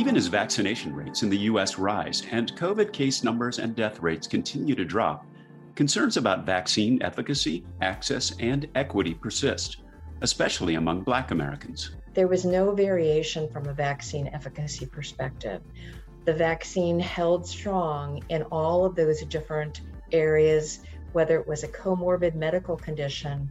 Even as vaccination rates in the U.S. rise and COVID case numbers and death rates continue to drop, concerns about vaccine efficacy, access, and equity persist, especially among Black Americans. There was no variation from a vaccine efficacy perspective. The vaccine held strong in all of those different areas, whether it was a comorbid medical condition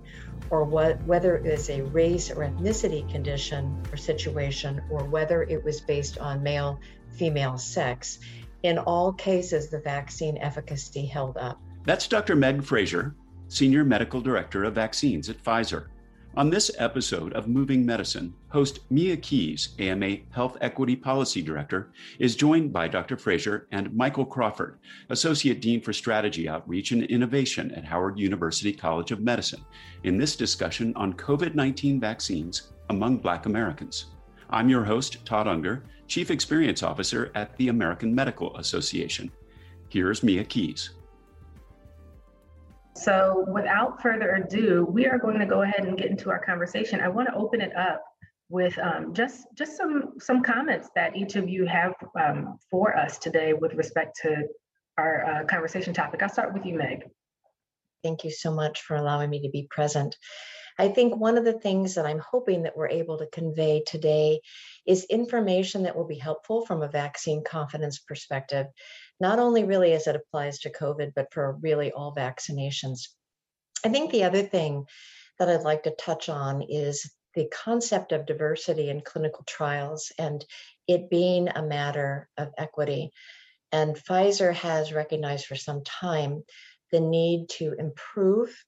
or what, whether it was a race or ethnicity condition or situation, or whether it was based on male female sex. In all cases, the vaccine efficacy held up. That's Dr. Meg Fraser, Senior Medical Director of Vaccines at Pfizer. On this episode of Moving Medicine, host Mia Keys, AMA Health Equity Policy Director, is joined by Dr. Fraser and Michael Crawford, Associate Dean for Strategy Outreach and Innovation at Howard University College of Medicine, in this discussion on COVID 19 vaccines among Black Americans. I'm your host, Todd Unger, Chief Experience Officer at the American Medical Association. Here's Mia Keys. So, without further ado, we are going to go ahead and get into our conversation. I want to open it up with um, just just some some comments that each of you have um, for us today with respect to our uh, conversation topic. I'll start with you, Meg. Thank you so much for allowing me to be present. I think one of the things that I'm hoping that we're able to convey today is information that will be helpful from a vaccine confidence perspective not only really as it applies to COVID, but for really all vaccinations. I think the other thing that I'd like to touch on is the concept of diversity in clinical trials and it being a matter of equity. And Pfizer has recognized for some time the need to improve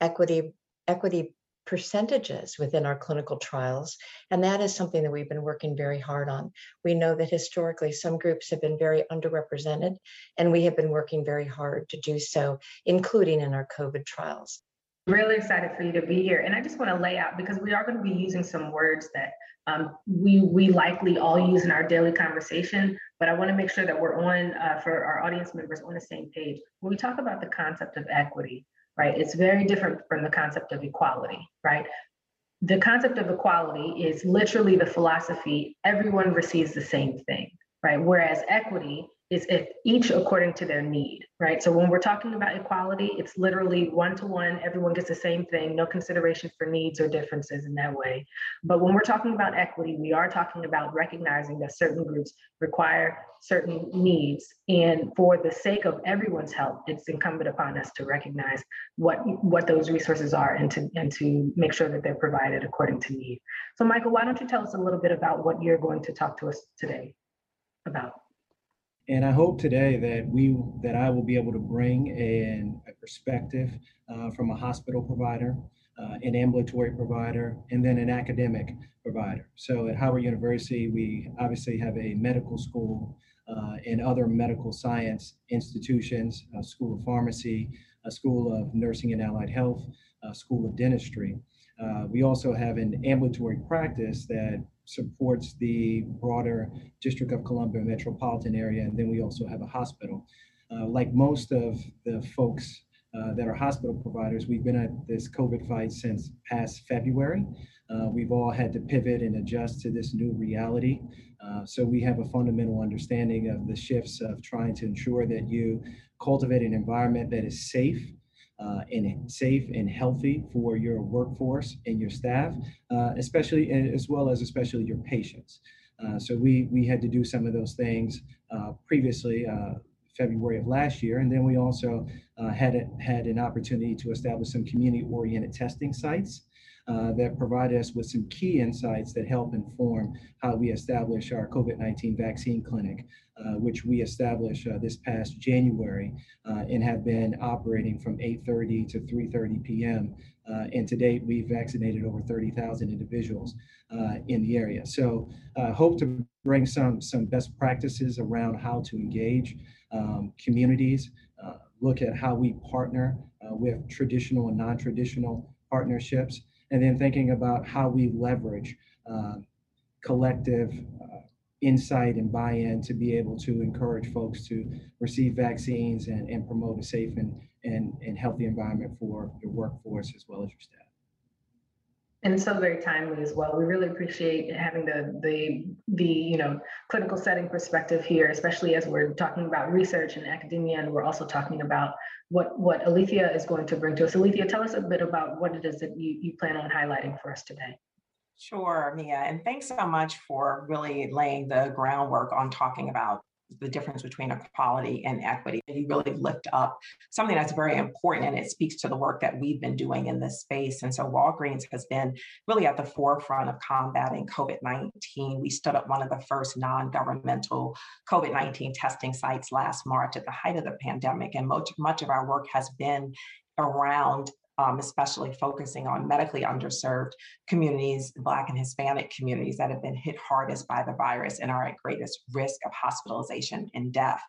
equity equity percentages within our clinical trials. And that is something that we've been working very hard on. We know that historically some groups have been very underrepresented, and we have been working very hard to do so, including in our COVID trials. Really excited for you to be here. And I just want to lay out because we are going to be using some words that um, we, we likely all use in our daily conversation, but I want to make sure that we're on, uh, for our audience members, on the same page. When we talk about the concept of equity, right? It's very different from the concept of equality, right? The concept of equality is literally the philosophy everyone receives the same thing, right? Whereas equity is each according to their need, right? So when we're talking about equality, it's literally one to one, everyone gets the same thing, no consideration for needs or differences in that way. But when we're talking about equity, we are talking about recognizing that certain groups require certain needs. And for the sake of everyone's health, it's incumbent upon us to recognize what, what those resources are and to, and to make sure that they're provided according to need. So Michael, why don't you tell us a little bit about what you're going to talk to us today about? And I hope today that we that I will be able to bring in a perspective uh, from a hospital provider, uh, an ambulatory provider, and then an academic provider. So at Howard University, we obviously have a medical school uh, and other medical science institutions, a school of pharmacy, a school of nursing and allied health, a school of dentistry. Uh, we also have an ambulatory practice that supports the broader District of Columbia metropolitan area, and then we also have a hospital. Uh, like most of the folks uh, that are hospital providers, we've been at this COVID fight since past February. Uh, we've all had to pivot and adjust to this new reality. Uh, so we have a fundamental understanding of the shifts of trying to ensure that you cultivate an environment that is safe uh, and safe and healthy for your workforce and your staff, uh, especially as well as especially your patients. Uh, so we we had to do some of those things uh, previously. Uh, February of last year, and then we also uh, had a, had an opportunity to establish some community-oriented testing sites uh, that provide us with some key insights that help inform how we establish our COVID-19 vaccine clinic, uh, which we established uh, this past January uh, and have been operating from 8.30 to 3.30 p.m. Uh, and to date, we've vaccinated over 30,000 individuals in the area. So hope to bring some, some best practices around how to engage um, communities, look at how we partner with traditional and non-traditional partnerships, and then thinking about how we leverage uh, collective uh, insight and buy-in to be able to encourage folks to receive vaccines and, and promote a safe and, and, and healthy environment for your workforce as well as your staff. And so very timely as well. We really appreciate having the the the you know clinical setting perspective here, especially as we're talking about research and academia, and we're also talking about what what Alethea is going to bring to us. Alethea, tell us a bit about what it is that you, you plan on highlighting for us today. Sure, Mia, and thanks so much for really laying the groundwork on talking about the difference between equality and equity. You really lift up something that's very important and it speaks to the work that we've been doing in this space. And so Walgreens has been really at the forefront of combating COVID 19. We stood up one of the first non governmental COVID 19 testing sites last March at the height of the pandemic. And much, much of our work has been around um, especially focusing on medically underserved communities, Black and Hispanic communities that have been hit hardest by the virus and are at greatest risk of hospitalization and death.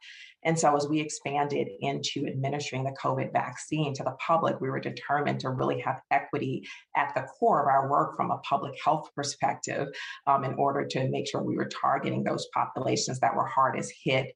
And so, as we expanded into administering the COVID vaccine to the public, we were determined to really have equity at the core of our work from a public health perspective um, in order to make sure we were targeting those populations that were hardest hit.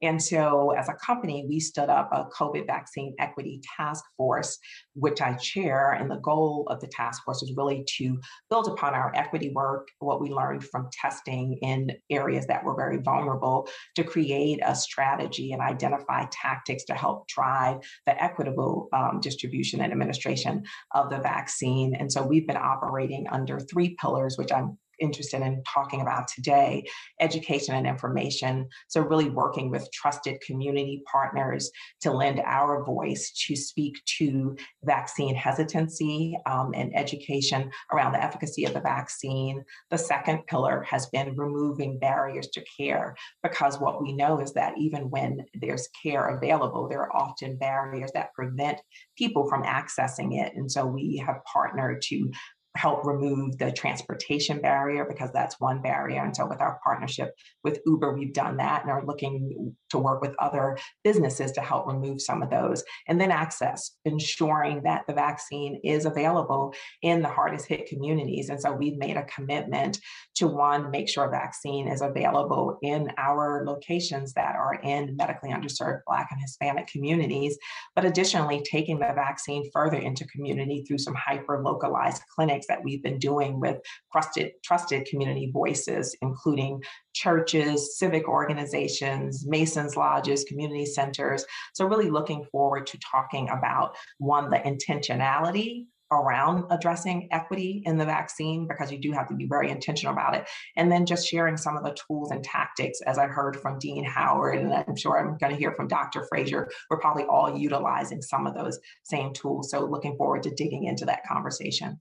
And so, as a company, we stood up a COVID vaccine equity task force, which I chair. And the goal of the task force was really to build upon our equity work, what we learned from testing in areas that were very vulnerable, to create a strategy and identify tactics to help drive the equitable um, distribution and administration of the vaccine. And so we've been operating under three pillars, which I'm interested in talking about today education and information. So, really working with trusted community partners to lend our voice to speak to vaccine hesitancy um, and education around the efficacy of the vaccine. The second pillar has been removing barriers to care because what we know is that even when there's care available, there are often barriers that prevent people from accessing it. And so, we have partnered to help remove the transportation barrier because that's one barrier. And so, with our partnership with Uber, we've done that and are looking to work with other businesses to help remove some of those. And then access, ensuring that the vaccine is available in the hardest hit communities. And so, we've made a commitment to one, make sure vaccine is available in our locations that are in medically underserved Black and Hispanic communities, but additionally, taking the vaccine further into community through some hyper localized clinics that we've been doing with trusted, trusted community voices, including churches, civic organizations, Masons lodges, community centers. So, really looking forward to talking about one, the intentionality around addressing equity in the vaccine because you do have to be very intentional about it. And then just sharing some of the tools and tactics, as I heard from Dean Howard, and I'm sure I'm going to hear from Dr. Fraser, we're probably all utilizing some of those same tools. So looking forward to digging into that conversation.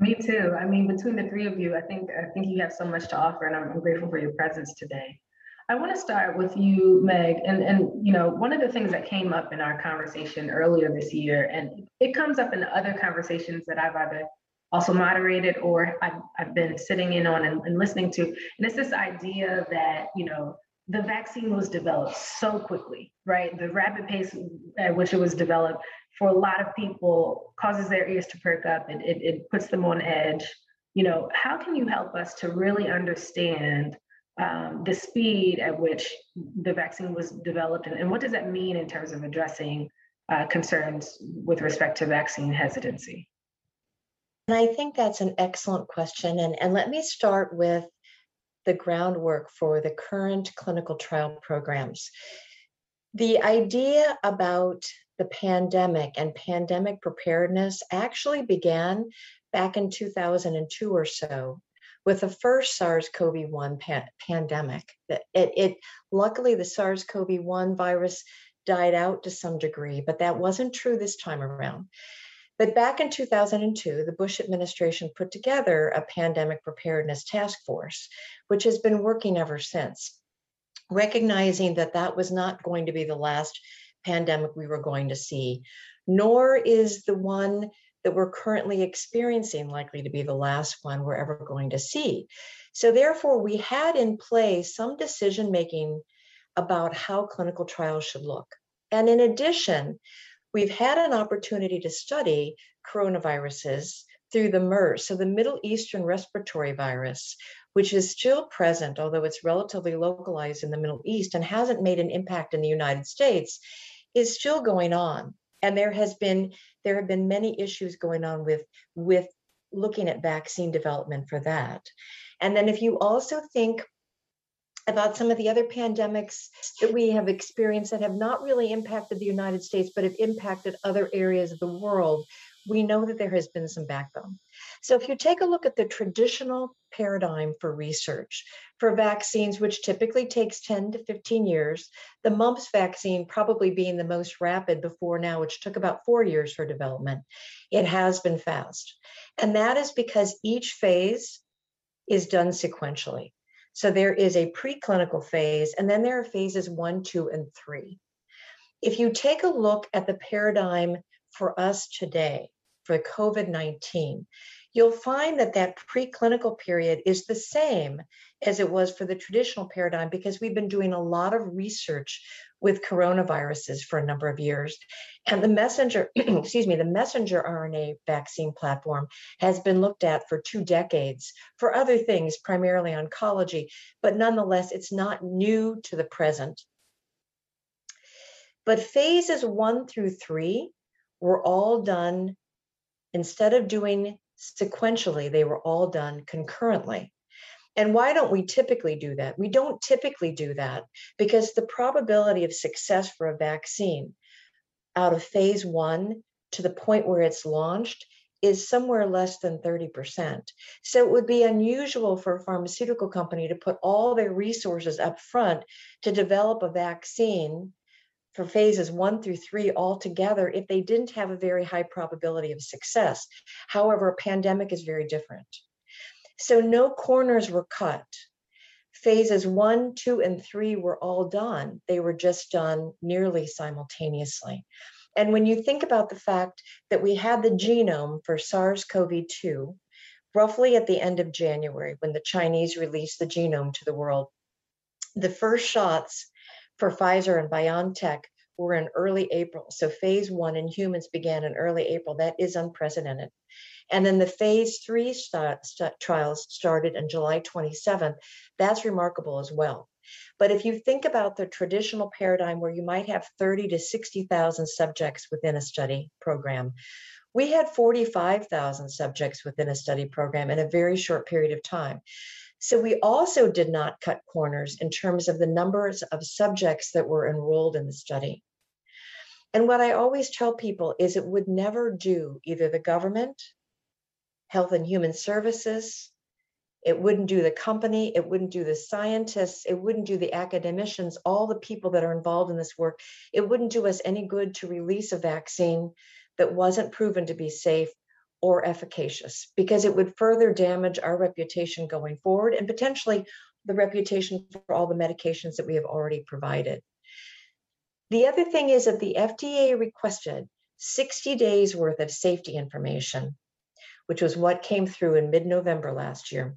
Me too. I mean, between the three of you, I think I think you have so much to offer, and I'm, grateful for your presence today. I want to start with you, Meg, and and you know one of the things that came up in our conversation earlier this year, and it comes up in other conversations that I've either also moderated or I've, I've been sitting in on and, and listening to, and it's this idea that you know the vaccine was developed so quickly, right? The rapid pace at which it was developed for a lot of people causes their ears to perk up and it, it puts them on edge. You know how can you help us to really understand um, the speed at which the vaccine was developed and, and what does that mean in terms of addressing uh, concerns with respect to vaccine hesitancy? And i think that's an excellent question and, and let me start with the groundwork for the current clinical trial programs. The idea about the pandemic and pandemic preparedness actually began back in 2002 or so with the first SARS-CoV-1 pa- pandemic. It, it luckily the SARS-CoV-1 virus died out to some degree, but that wasn't true this time around. But back in 2002, the Bush administration put together a pandemic preparedness task force, which has been working ever since, recognizing that that was not going to be the last pandemic we were going to see, nor is the one that we're currently experiencing likely to be the last one we're ever going to see. So, therefore, we had in play some decision making about how clinical trials should look. And in addition, we've had an opportunity to study coronaviruses through the MERS, so the Middle Eastern Respiratory Virus, which is still present, although it's relatively localized in the Middle East and hasn't made an impact in the United States, is still going on. And there has been there have been many issues going on with with looking at vaccine development for that. And then if you also think about some of the other pandemics that we have experienced that have not really impacted the United States, but have impacted other areas of the world, we know that there has been some backbone. So if you take a look at the traditional paradigm for research for vaccines, which typically takes 10 to 15 years, the mumps vaccine probably being the most rapid before now, which took about four years for development, it has been fast. And that is because each phase is done sequentially. So there is a preclinical phase, and then there are phases one, two, and three. If you take a look at the paradigm for us today for COVID 19, you'll find that that preclinical period is the same as it was for the traditional paradigm because we've been doing a lot of research with coronaviruses for a number of years. And the messenger, excuse me, the messenger RNA vaccine platform has been looked at for two decades for other things, primarily oncology, but nonetheless, it's not new to the present. But phases one through three were all done, instead of doing sequentially, they were all done concurrently. And why don't we typically do that? We don't typically do that because the probability of success for a vaccine out of phase one to the point where it's launched is somewhere less than 30%. So it would be unusual for a pharmaceutical company to put all their resources up front to develop a vaccine for phases one through three all together if they didn't have a very high probability of success. However, a pandemic is very different. So no corners were cut. Phases one, two, and three were all done. They were just done nearly simultaneously. And when you think about the fact that we had the genome for SARS CoV 2 roughly at the end of January when the Chinese released the genome to the world, the first shots for Pfizer and BioNTech were in early April. So phase one in humans began in early April. That is unprecedented. And then the phase three st- st- trials started on July 27th. That's remarkable as well. But if you think about the traditional paradigm where you might have 30 to 60,000 subjects within a study program, we had 45,000 subjects within a study program in a very short period of time. So we also did not cut corners in terms of the numbers of subjects that were enrolled in the study. And what I always tell people is it would never do either the government Health and Human Services. It wouldn't do the company, it wouldn't do the scientists, it wouldn't do the academicians, all the people that are involved in this work. It wouldn't do us any good to release a vaccine that wasn't proven to be safe or efficacious because it would further damage our reputation going forward and potentially the reputation for all the medications that we have already provided. The other thing is that the FDA requested 60 days worth of safety information which was what came through in mid November last year.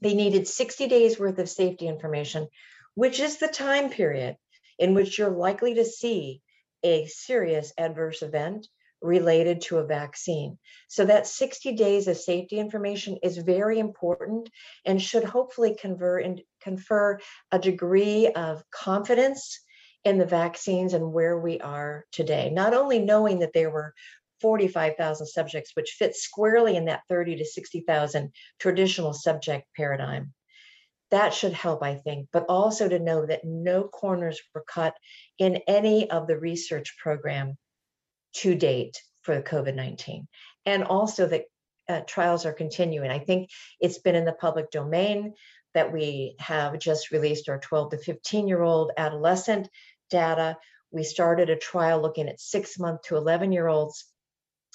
They needed 60 days worth of safety information, which is the time period in which you're likely to see a serious adverse event related to a vaccine. So that 60 days of safety information is very important and should hopefully confer, and confer a degree of confidence in the vaccines and where we are today. Not only knowing that there were 45,000 subjects, which fits squarely in that 30 to 60,000 traditional subject paradigm. That should help, I think, but also to know that no corners were cut in any of the research program to date for COVID 19. And also that uh, trials are continuing. I think it's been in the public domain that we have just released our 12 to 15 year old adolescent data. We started a trial looking at six month to 11 year olds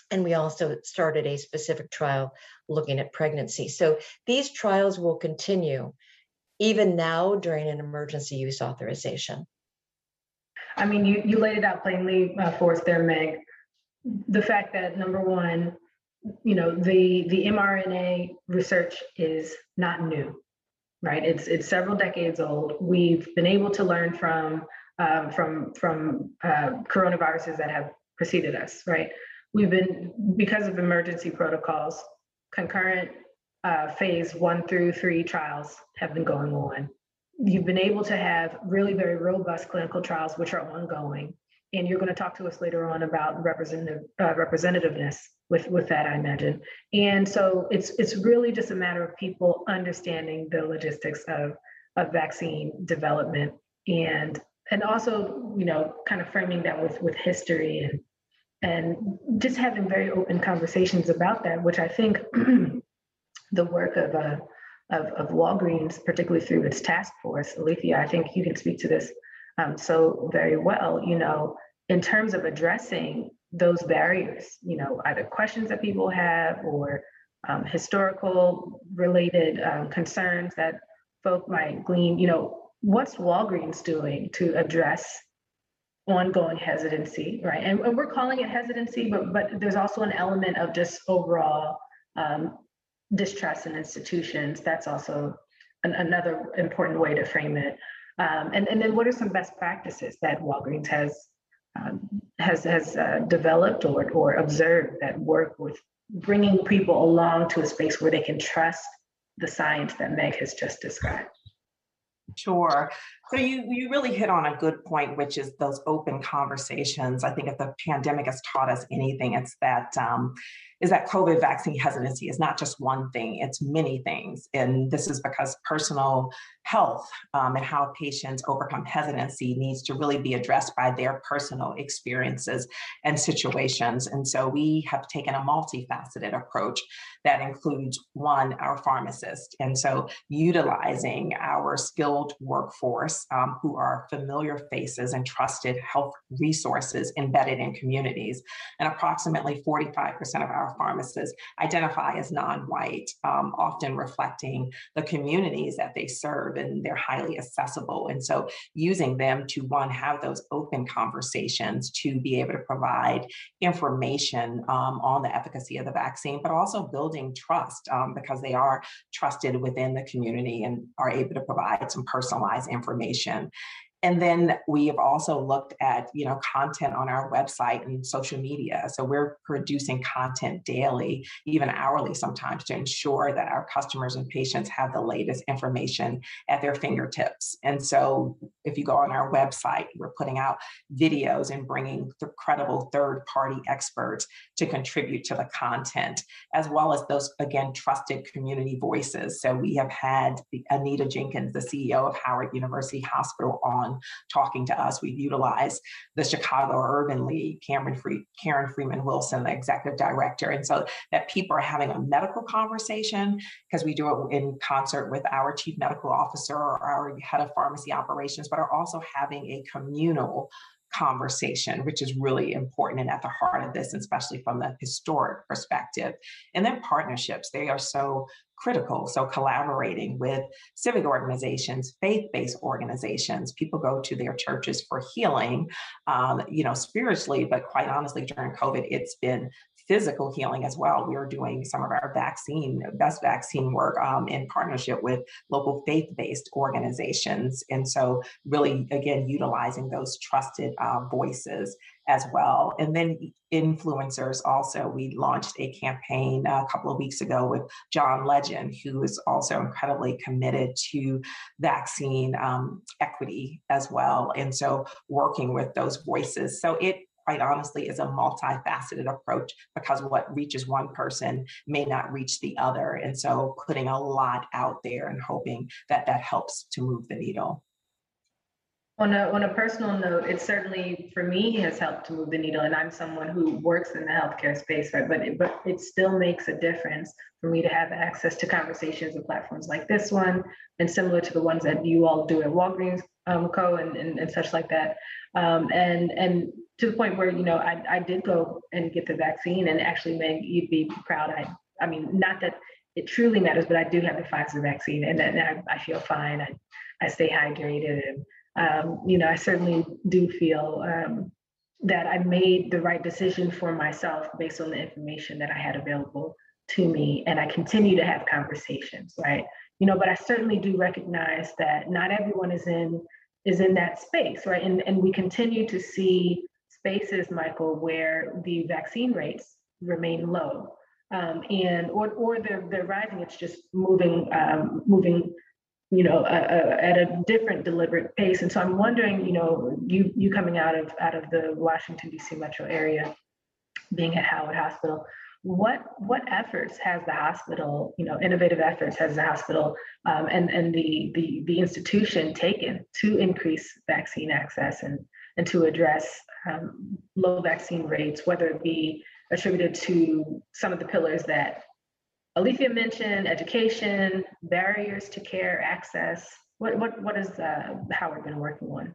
and we also started a specific trial looking at pregnancy. So these trials will continue even now during an emergency use authorization. I mean, you, you laid it out plainly uh, for us there, Meg. The fact that number one, you know, the the mRNA research is not new, right? It's it's several decades old. We've been able to learn from um, from from uh, coronaviruses that have preceded us, right? we've been, because of emergency protocols, concurrent uh, phase one through three trials have been going on. You've been able to have really very robust clinical trials, which are ongoing. And you're going to talk to us later on about representative uh, representativeness with with that, I imagine. And so it's it's really just a matter of people understanding the logistics of of vaccine development and and also you know kind of framing that with with history and and just having very open conversations about that, which I think the work of uh, of, of Walgreens, particularly through its task force, Alethea, I think you can speak to this um, so very well. You know, in terms of addressing those barriers, you know, either questions that people have or um, historical related um, concerns that folk might glean, you know, what's Walgreens doing to address ongoing hesitancy, right? And, and we're calling it hesitancy, but but there's also an element of just overall um, distrust in institutions. That's also an, another important way to frame it. Um, and, and then what are some best practices that Walgreens has um, has has uh, developed or or observed that work with bringing people along to a space where they can trust the science that Meg has just described. Sure. So you you really hit on a good point, which is those open conversations. I think if the pandemic has taught us anything, it's that um, is that COVID vaccine hesitancy is not just one thing, it's many things. And this is because personal health um, and how patients overcome hesitancy needs to really be addressed by their personal experiences and situations. And so we have taken a multifaceted approach that includes one, our pharmacist. And so utilizing our skilled workforce um, who are familiar faces and trusted health resources embedded in communities. And approximately 45% of our pharmacists identify as non-white, um, often reflecting the communities that they serve and they're highly accessible. And so using them to one, have those open conversations to be able to provide information um, on the efficacy of the vaccine, but also building trust um, because they are trusted within the community and are able to provide some personalized information. And then we have also looked at, you know, content on our website and social media. So we're producing content daily, even hourly sometimes to ensure that our customers and patients have the latest information at their fingertips. And so if you go on our website, we're putting out videos and bringing credible third party experts to contribute to the content, as well as those, again, trusted community voices. So we have had Anita Jenkins, the CEO of Howard University Hospital on talking to us. We've utilized the Chicago Urban League, Cameron Free, Karen Freeman Wilson, the executive director. And so that people are having a medical conversation because we do it in concert with our chief medical officer or our head of pharmacy operations, but are also having a communal conversation, which is really important and at the heart of this, especially from the historic perspective. And then partnerships, they are so critical. So, collaborating with civic organizations, faith based organizations, people go to their churches for healing, um, you know, spiritually, but quite honestly, during COVID, it's been physical healing as well. We are doing some of our vaccine, best vaccine work um, in partnership with local faith based organizations. And so, really, again, utilizing those trusted uh, voices as well. And then influencers also. We launched a campaign a couple of weeks ago with John Legend, who is also incredibly committed to vaccine um, equity as well. And so working with those voices. So it quite honestly is a multifaceted approach because what reaches one person may not reach the other. And so putting a lot out there and hoping that that helps to move the needle. On a, on a personal note, it certainly for me has helped to move the needle, and I'm someone who works in the healthcare space, right? But it, but it still makes a difference for me to have access to conversations and platforms like this one, and similar to the ones that you all do at Walgreens um, Co. And, and, and such like that. Um, and and to the point where you know I, I did go and get the vaccine, and actually, man you'd be proud. I I mean, not that it truly matters, but I do have the Pfizer vaccine, and, and I, I feel fine. I I stay hydrated and um, you know, I certainly do feel um, that I made the right decision for myself based on the information that I had available to me. And I continue to have conversations, right? You know, but I certainly do recognize that not everyone is in is in that space, right? And and we continue to see spaces, Michael, where the vaccine rates remain low. Um, and or or they're they're rising. It's just moving um, moving you know, at a different deliberate pace. And so I'm wondering, you know, you you coming out of out of the Washington D.C. metro area, being at Howard Hospital, what what efforts has the hospital, you know, innovative efforts has the hospital um, and and the, the the institution taken to increase vaccine access and and to address um, low vaccine rates, whether it be attributed to some of the pillars that Alethea mentioned, education, barriers to care, access. What what what is uh, Howard been working on?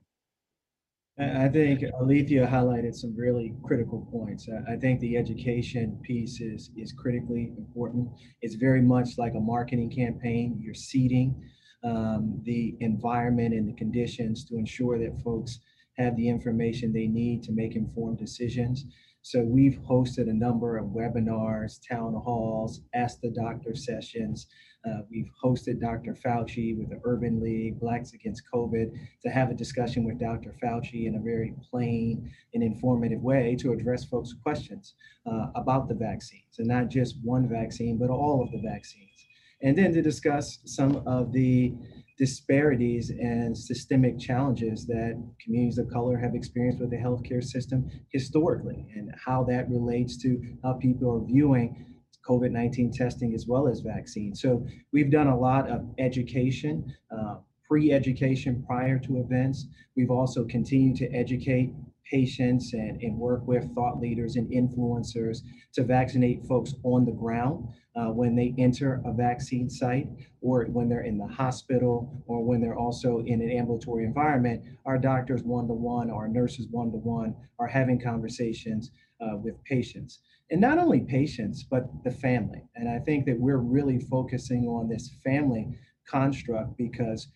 I think Alethea highlighted some really critical points. I think the education piece is, is critically important. It's very much like a marketing campaign. You're seeding um, the environment and the conditions to ensure that folks have the information they need to make informed decisions. So we've hosted a number of webinars, town halls, ask the doctor sessions. Uh, we've hosted Dr. Fauci with the Urban League, Blacks Against COVID, to have a discussion with Dr. Fauci in a very plain and informative way to address folks' questions uh, about the vaccines, and not just one vaccine, but all of the vaccines. And then to discuss some of the disparities and systemic challenges that communities of color have experienced with the healthcare system historically and how that relates to how people are viewing COVID 19 testing as well as vaccines. So we've done a lot of education, uh, pre education prior to events. We've also continued to educate patients and, and work with thought leaders and influencers to vaccinate folks on the ground uh, when they enter a vaccine site or when they're in the hospital or when they're also in an ambulatory environment, our doctors one to one, our nurses one to one are having conversations uh, with patients. And not only patients, but the family. And I think that we're really focusing on this family construct because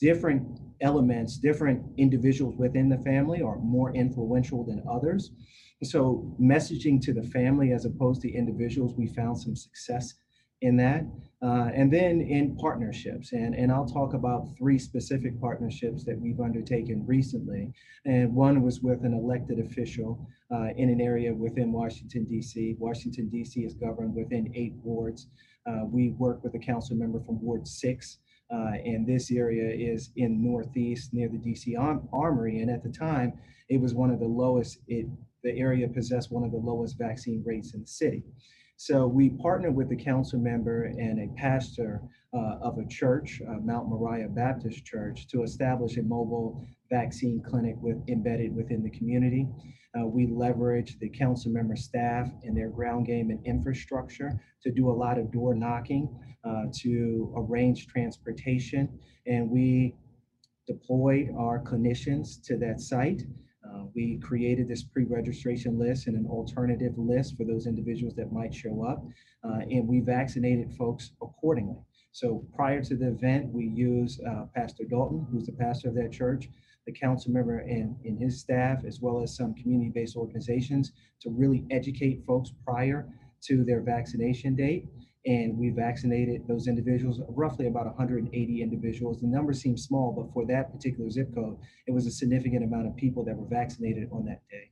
different elements, different individuals within the family are more influential than others. So messaging to the family as opposed to individuals, we found some success in that. Uh, and then in partnerships, and, and I'll talk about three specific partnerships that we've undertaken recently. And one was with an elected official uh, in an area within Washington, D.C. Washington, D.C. is governed within eight wards. Uh, we work with a council member from Ward 6. Uh, and this area is in Northeast near the DC Armory. And at the time, it was one of the lowest, it the area possessed one of the lowest vaccine rates in the city. So we partnered with a council member and a pastor uh, of a church, uh, Mount Moriah Baptist Church, to establish a mobile vaccine clinic with embedded within the community. Uh, we leverage the council member staff and their ground game and infrastructure to do a lot of door knocking, uh, to arrange transportation, and we deployed our clinicians to that site. Uh, we created this pre-registration list and an alternative list for those individuals that might show up, uh, and we vaccinated folks accordingly. So prior to the event, we used uh, Pastor Dalton, who's the pastor of that church, the council member and, and his staff, as well as some community-based organizations to really educate folks prior to their vaccination date and we vaccinated those individuals, roughly about 180 individuals. The number seems small, but for that particular zip code, it was a significant amount of people that were vaccinated on that day.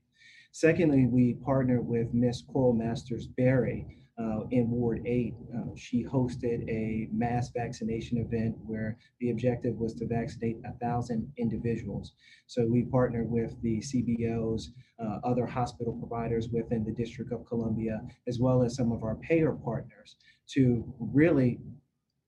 Secondly, we partnered with Miss Cora Masters Barry uh, in Ward 8. Uh, she hosted a mass vaccination event where the objective was to vaccinate 1,000 individuals. So we partnered with the CBOs, uh, other hospital providers within the District of Columbia, as well as some of our payer partners to really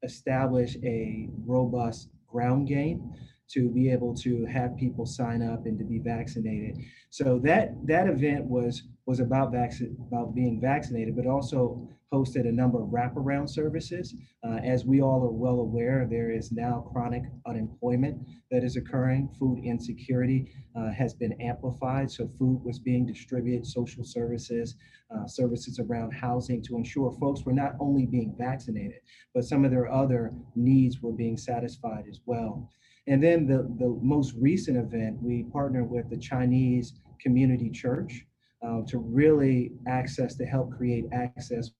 establish a robust ground game to be able to have people sign up and to be vaccinated. So that that event was was about vac- about being vaccinated, but also hosted a number of wraparound services. Uh, as we all are well aware, there is now chronic unemployment that is occurring. Food insecurity uh, has been amplified. So food was being distributed, social services, uh, services around housing to ensure folks were not only being vaccinated, but some of their other needs were being satisfied as well. And then the, the most recent event, we partnered with the Chinese Community Church uh, to really access, to help create access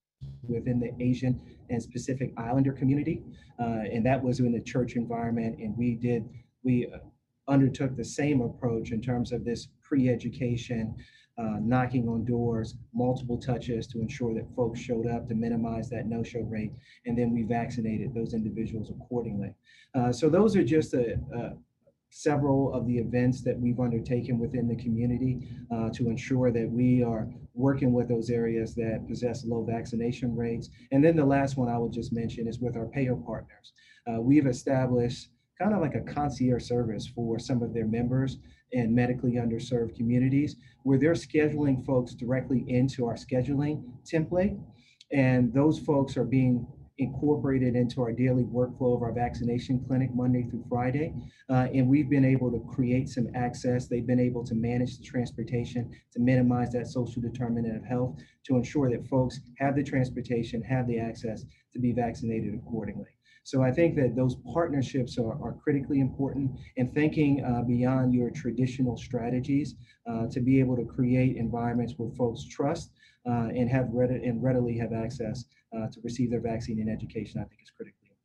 within the Asian and Pacific Islander community. Uh, and that was in the church environment. And we did, we uh, undertook the same approach in terms of this pre-education, uh, knocking on doors, multiple touches to ensure that folks showed up to minimize that no-show rate. And then we vaccinated those individuals accordingly. Uh, so those are just a, a several of the events that we've undertaken within the community uh, to ensure that we are working with those areas that possess low vaccination rates. And then the last one I will just mention is with our payer partners. Uh, we've established kind of like a concierge service for some of their members in medically underserved communities where they're scheduling folks directly into our scheduling template. And those folks are being incorporated into our daily workflow of our vaccination clinic Monday through Friday. Uh, and we've been able to create some access. They've been able to manage the transportation to minimize that social determinant of health to ensure that folks have the transportation, have the access to be vaccinated accordingly. So I think that those partnerships are, are critically important and thinking uh, beyond your traditional strategies uh, to be able to create environments where folks trust uh, and have read and readily have access uh, to receive their vaccine and education, I think is critically important.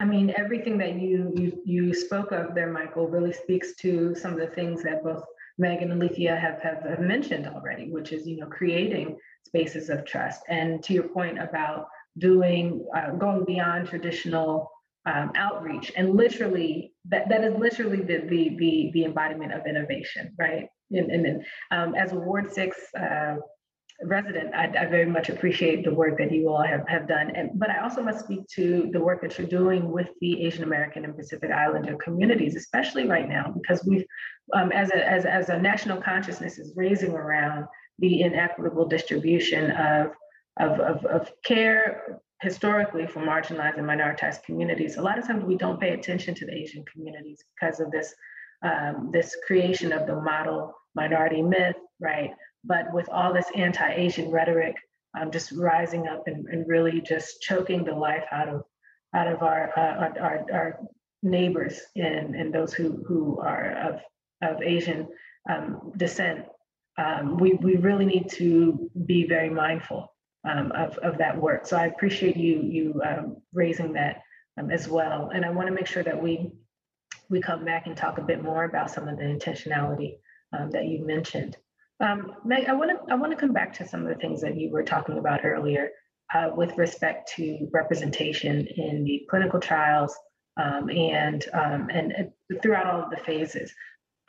I mean, everything that you, you you spoke of there, Michael, really speaks to some of the things that both Megan and Lethea have, have, have mentioned already, which is you know creating spaces of trust. And to your point about doing uh, going beyond traditional um, outreach. And literally that, that is literally the, the the the embodiment of innovation right? And, and then um, as a ward six uh, resident I, I, very much appreciate the work that you all have, have done. And but i also must speak to the work that you're doing with the asian american and pacific islander communities especially right now because we've um, as a as, as a national consciousness is raising around the inequitable distribution of of, of, of care historically for marginalized and minoritized communities. A lot of times we don't pay attention to the Asian communities because of this, um, this creation of the model minority myth, right? But with all this anti-Asian rhetoric um, just rising up and, and really just choking the life out of out of our uh, our, our, neighbors and, and those who, who are of, of Asian um, descent, um, we, we really need to be very mindful um, of, of that work. So I appreciate you you um, raising that um, as well. And I want to make sure that we we come back and talk a bit more about some of the intentionality um, that you mentioned. Um, Meg, I want to I want to come back to some of the things that you were talking about earlier uh, with respect to representation in the clinical trials um, and, and, and throughout all of the phases.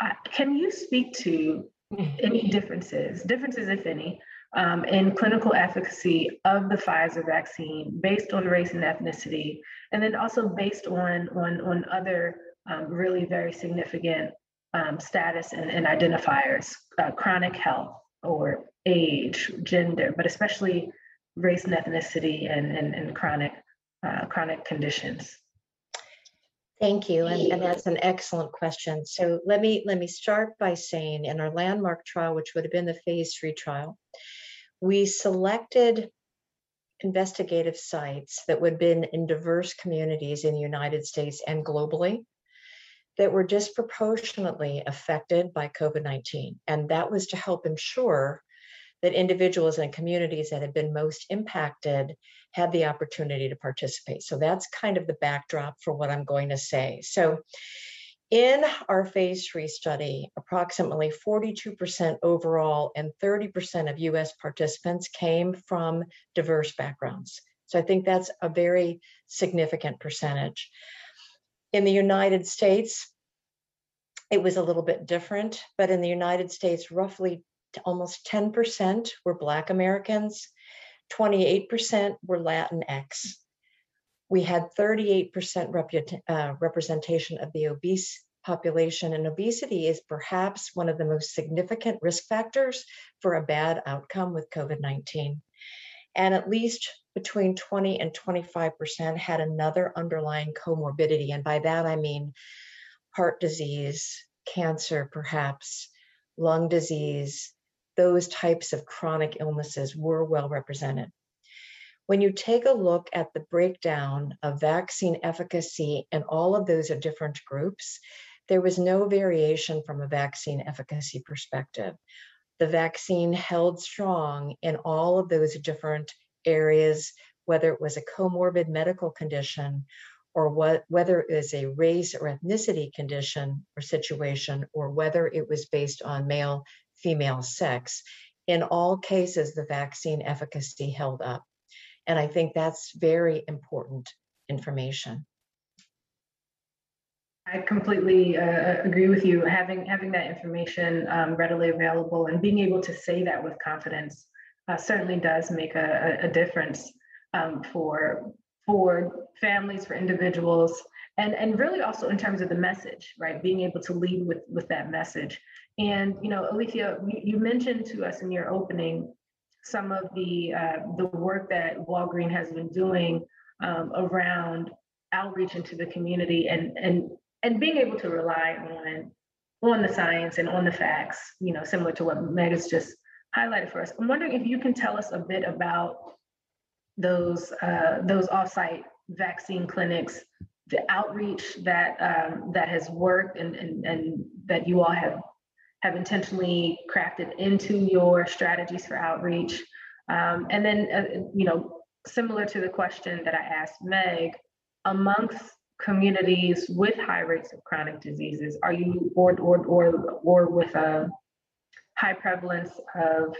Uh, can you speak to any differences, differences if any, um, in clinical efficacy of the Pfizer vaccine based on race and ethnicity, and then also based on, on, on other um, really very significant um, status and, and identifiers, uh, chronic health or age, gender, but especially race and ethnicity and, and, and chronic, uh, chronic conditions. Thank you, and, and that's an excellent question. So let me let me start by saying in our landmark trial, which would have been the phase three trial, we selected investigative sites that would have been in diverse communities in the United States and globally that were disproportionately affected by COVID 19. And that was to help ensure that individuals and communities that had been most impacted had the opportunity to participate. So that's kind of the backdrop for what I'm going to say. So in our phase three study, approximately 42% overall and 30% of US participants came from diverse backgrounds. So I think that's a very significant percentage. In the United States, it was a little bit different, but in the United States, roughly almost 10% were Black Americans, 28% were Latinx, we had 38% uh, representation of the obese population, and obesity is perhaps one of the most significant risk factors for a bad outcome with COVID 19. And at least between 20 and 25% had another underlying comorbidity. And by that, I mean heart disease, cancer, perhaps, lung disease, those types of chronic illnesses were well represented. When you take a look at the breakdown of vaccine efficacy in all of those different groups, there was no variation from a vaccine efficacy perspective. The vaccine held strong in all of those different areas, whether it was a comorbid medical condition or what, whether it was a race or ethnicity condition or situation, or whether it was based on male female sex. In all cases, the vaccine efficacy held up. And I think that's very important information. I completely uh, agree with you. Having having that information um, readily available and being able to say that with confidence uh, certainly does make a, a difference um, for for families, for individuals, and and really also in terms of the message, right? Being able to lead with with that message. And you know, Alethea, you, mentioned to us in your opening some of the uh, the work that Walgreen has been doing um, around outreach into the community and and and being able to rely on on the science and on the facts, you know, similar to what Meg has just highlighted for us. I'm wondering if you can tell us a bit about those uh, those offsite vaccine clinics, the outreach that um, that has worked and, and and that you all have have intentionally crafted into your strategies for outreach, um, and then uh, you know, similar to the question that I asked Meg, amongst communities with high rates of chronic diseases, are you or or or or with a high prevalence of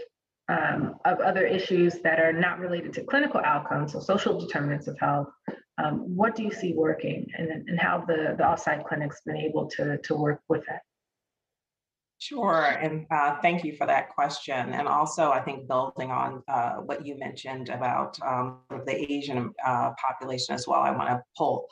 um, of other issues that are not related to clinical outcomes, so social determinants of health. Um, what do you see working, and, and how the the offsite clinics been able to to work with that? Sure, and uh, thank you for that question. And also, I think building on uh, what you mentioned about um, the Asian uh, population as well, I want to pull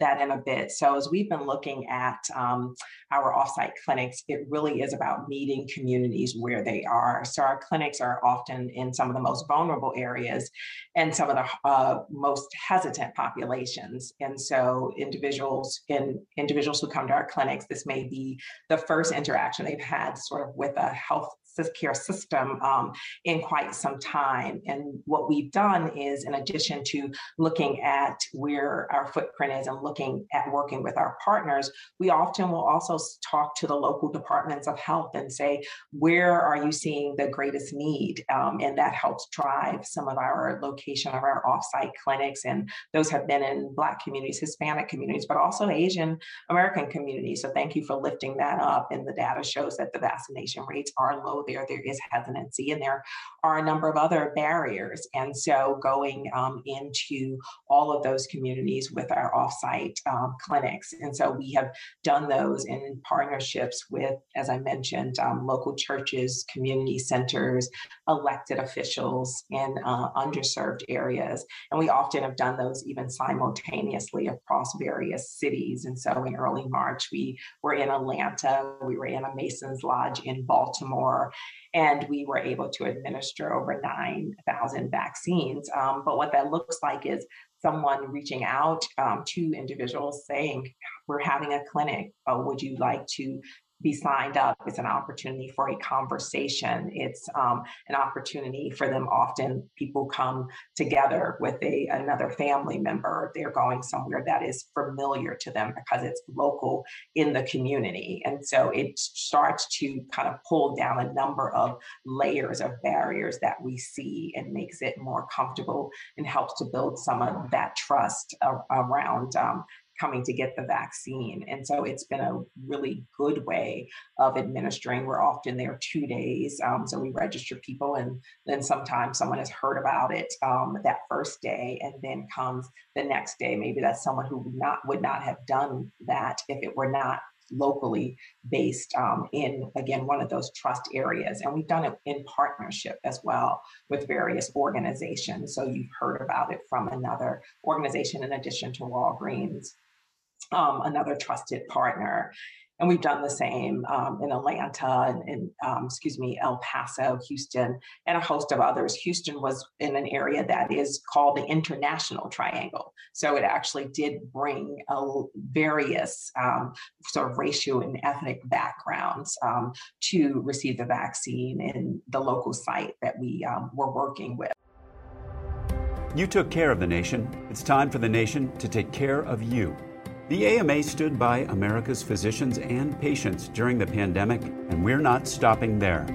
that in a bit. So as we've been looking at um, our offsite clinics, it really is about meeting communities where they are. So our clinics are often in some of the most vulnerable areas and some of the uh, most hesitant populations. And so individuals in individuals who come to our clinics, this may be the first interaction they've had sort of with a health care system um, in quite some time. And what we've done is, in addition to looking at where our footprint is and looking at working with our partners, we often will also talk to the local departments of health and say, where are you seeing the greatest need? Um, and that helps drive some of our location of our offsite clinics. And those have been in Black communities, Hispanic communities, but also Asian American communities. So thank you for lifting that up. And the data shows that the vaccination rates are low there, there is hesitancy, and there are a number of other barriers. And so, going um, into all of those communities with our offsite um, clinics. And so, we have done those in partnerships with, as I mentioned, um, local churches, community centers, elected officials in uh, underserved areas. And we often have done those even simultaneously across various cities. And so, in early March, we were in Atlanta, we were in a Mason's Lodge in Baltimore, and we were able to administer over 9,000 vaccines. Um, but what that looks like is someone reaching out um, to individuals saying, We're having a clinic. Uh, would you like to be signed up. It's an opportunity for a conversation. It's um, an opportunity for them. Often people come together with a another family member. They're going somewhere that is familiar to them because it's local in the community. And so it starts to kind of pull down a number of layers of barriers that we see and makes it more comfortable and helps to build some of that trust around um, coming to get the vaccine. And so it's been a really good way of administering. We're often there two days. Um, so we register people, and then sometimes someone has heard about it um, that first day and then comes the next day. Maybe that's someone who would not, would not have done that if it were not locally based um, in again one of those trust areas and we've done it in partnership as well with various organizations so you've heard about it from another organization in addition to walgreens um, another trusted partner. And we've done the same um, in Atlanta and, and um, excuse me, El Paso, Houston, and a host of others. Houston was in an area that is called the International Triangle. So it actually did bring a various um, sort of racial and ethnic backgrounds um, to receive the vaccine in the local site that we um, were working with. You took care of the nation. It's time for the nation to take care of you. The AMA stood by America's physicians and patients during the pandemic, and we're not stopping there.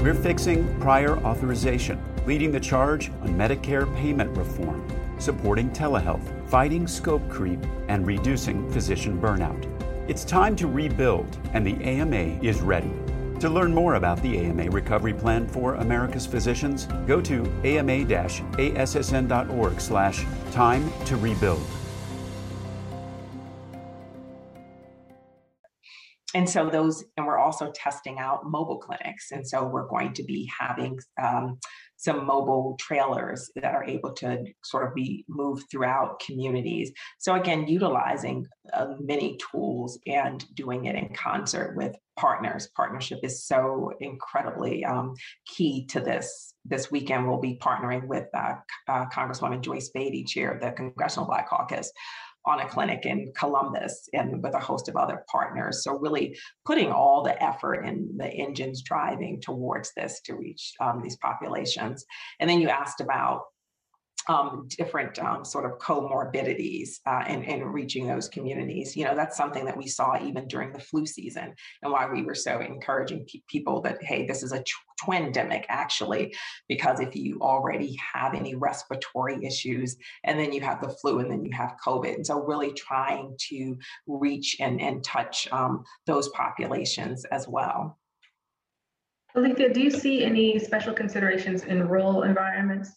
We're fixing prior authorization, leading the charge on Medicare payment reform, supporting telehealth, fighting scope creep, and reducing physician burnout. It's time to rebuild, and the AMA is ready. To learn more about the AMA Recovery Plan for America's Physicians, go to ama-assn.org slash time to rebuild. And so those, and we're also testing out mobile clinics. And so we're going to be having um, some mobile trailers that are able to sort of be moved throughout communities. So again, utilizing uh, many tools and doing it in concert with partners. Partnership is so incredibly um, key to this. This weekend, we'll be partnering with uh, uh, Congresswoman Joyce Beatty, chair of the Congressional Black Caucus, on a clinic in Columbus and with a host of other partners. So really putting all the effort and the engines driving towards this to reach um, these populations. And then you asked about um, different um, sort of comorbidities uh, and, reaching those communities. You know, that's something that we saw even during the flu season and why we were so encouraging pe- people that, hey, this is a twindemic actually, because if you already have any respiratory issues and then you have the flu and then you have COVID. And so really trying to reach and, and touch um, those populations as well. Alethea, do you see any special considerations in rural environments?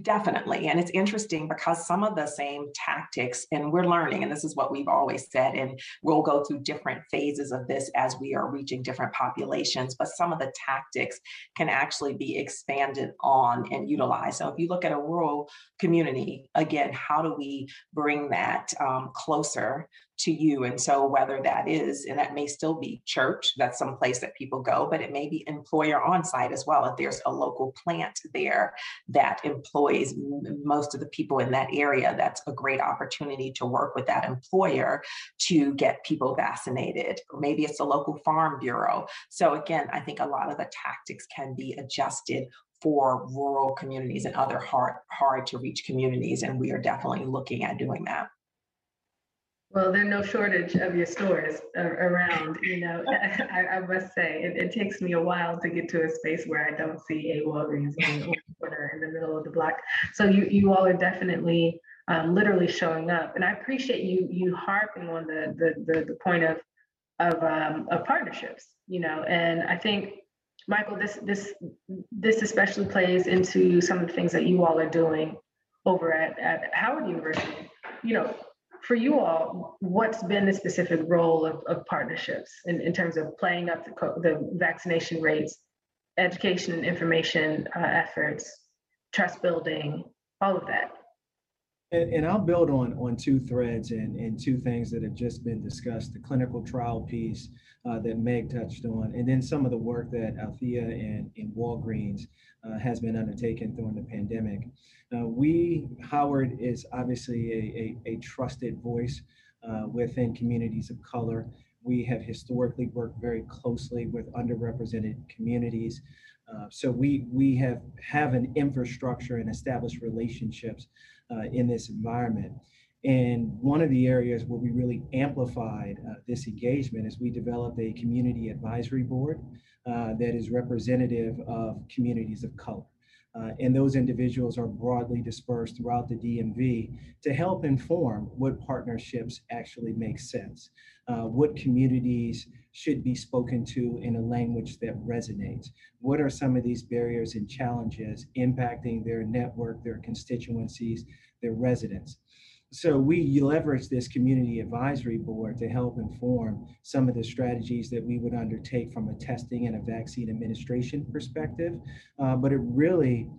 Definitely. And it's interesting because some of the same tactics, and we're learning, and this is what we've always said, and we'll go through different phases of this as we are reaching different populations, but some of the tactics can actually be expanded on and utilized. So if you look at a rural community, again, how do we bring that um, closer to you. And so, whether that is, and that may still be church, that's some place that people go, but it may be employer on site as well. If there's a local plant there that employs most of the people in that area, that's a great opportunity to work with that employer to get people vaccinated. Or maybe it's a local farm bureau. So, again, I think a lot of the tactics can be adjusted for rural communities and other hard hard to reach communities and we are definitely looking at doing that well, there's no shortage of your stores around. You know, I, I must say, it, it, takes me a while to get to a space where I don't see a Walgreens in the middle of the block. So you you all are definitely um, literally showing up, and I appreciate you you harping on the the the, the point of of um, of partnerships. You know, and I think Michael, this this this especially plays into some of the things that you all are doing over at at Howard University. You know, for you all, what's been the specific role of, of partnerships in, in terms of playing up the, the vaccination rates, education and information uh, efforts, trust building, all of that? And, and, I'll build on on two threads and, and two things that have just been discussed: the clinical trial piece uh, that Meg touched on, and then some of the work that Althea and, in Walgreens uh, has been undertaken during the pandemic. Uh, we, Howard, is obviously a, a, a trusted voice uh, within communities of color. We have historically worked very closely with underrepresented communities. Uh, so we we have have an infrastructure and established relationships uh, in this environment. And one of the areas where we really amplified uh, this engagement is we developed a community advisory board uh, that is representative of communities of color. Uh, and those individuals are broadly dispersed throughout the DMV to help inform what partnerships actually make sense, uh, what communities should be spoken to in a language that resonates. What are some of these barriers and challenges impacting their network, their constituencies, their residents? so we leverage this community advisory board to help inform some of the strategies that we would undertake from a testing and a vaccine administration perspective. Uh, but it really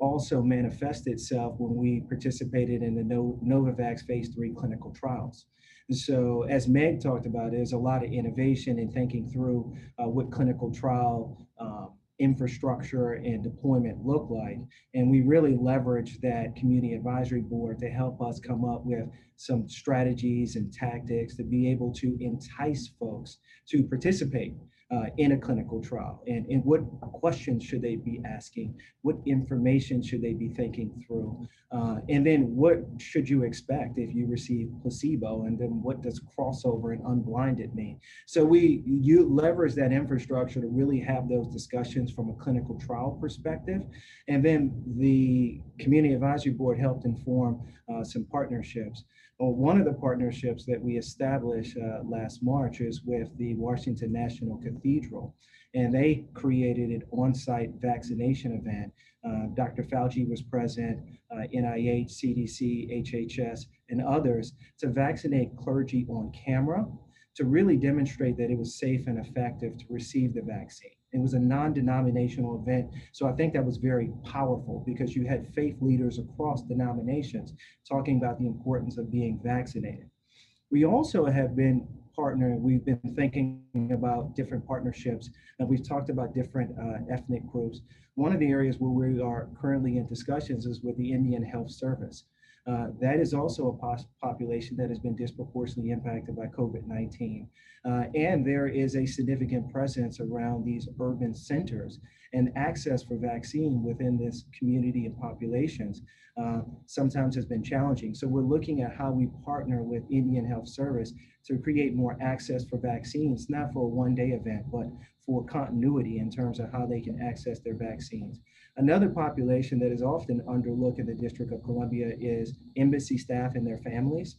also manifested itself when we participated in the Novavax phase three clinical trials. So, as Meg talked about, there's a lot of innovation in thinking through uh, what clinical trial um, infrastructure and deployment look like. And we really leverage that community advisory board to help us come up with some strategies and tactics to be able to entice folks to participate uh, in a clinical trial? And, and what questions should they be asking? What information should they be thinking through? Uh, and then what should you expect if you receive placebo? And then what does crossover and unblinded mean? So we you leverage that infrastructure to really have those discussions from a clinical trial perspective. And then the community advisory board helped inform uh, some partnerships well, one of the partnerships that we established uh, last March is with the Washington National Cathedral, and they created an on-site vaccination event. Uh, Dr. Fauci was present, uh, NIH, CDC, HHS, and others to vaccinate clergy on camera to really demonstrate that it was safe and effective to receive the vaccine. It was a non denominational event. So I think that was very powerful because you had faith leaders across denominations talking about the importance of being vaccinated. We also have been partnering, we've been thinking about different partnerships, and we've talked about different uh, ethnic groups. One of the areas where we are currently in discussions is with the Indian Health Service. Uh, that is also a pos- population that has been disproportionately impacted by COVID 19. Uh, and there is a significant presence around these urban centers and access for vaccine within this community and populations uh, sometimes has been challenging. So we're looking at how we partner with Indian Health Service to create more access for vaccines, not for a one day event, but for continuity in terms of how they can access their vaccines. Another population that is often underlooked in the District of Columbia is embassy staff and their families.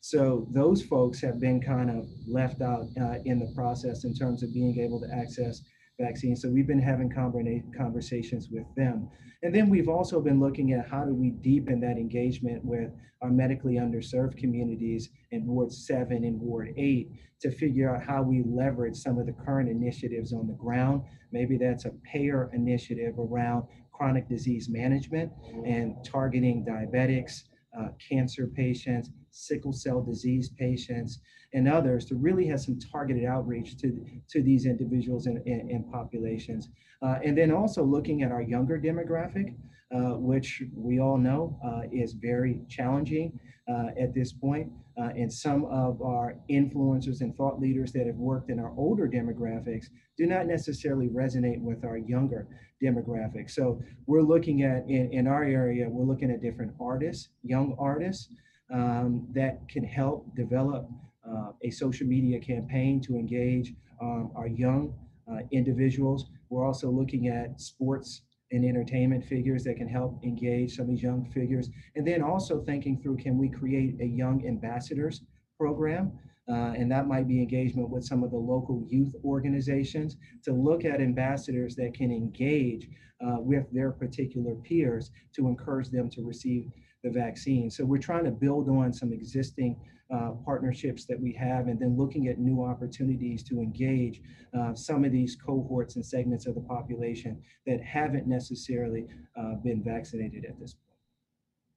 So those folks have been kind of left out uh, in the process in terms of being able to access vaccines. So we've been having conversations with them. And then we've also been looking at how do we deepen that engagement with our medically underserved communities in Ward 7 and Ward 8 to figure out how we leverage some of the current initiatives on the ground. Maybe that's a payer initiative around chronic disease management and targeting diabetics, uh, cancer patients, sickle cell disease patients, and others to really have some targeted outreach to, to these individuals and, and, and populations. Uh, and then also looking at our younger demographic, uh, which we all know uh, is very challenging uh, at this point. Uh, and some of our influencers and thought leaders that have worked in our older demographics do not necessarily resonate with our younger demographic. So we're looking at, in, in our area, we're looking at different artists, young artists, um, that can help develop uh, a social media campaign to engage um, our young uh, individuals. We're also looking at sports and entertainment figures that can help engage some of these young figures. And then also thinking through can we create a young ambassadors program? Uh, and that might be engagement with some of the local youth organizations to look at ambassadors that can engage uh, with their particular peers to encourage them to receive the vaccine. So we're trying to build on some existing uh, partnerships that we have and then looking at new opportunities to engage uh, some of these cohorts and segments of the population that haven't necessarily uh, been vaccinated at this point.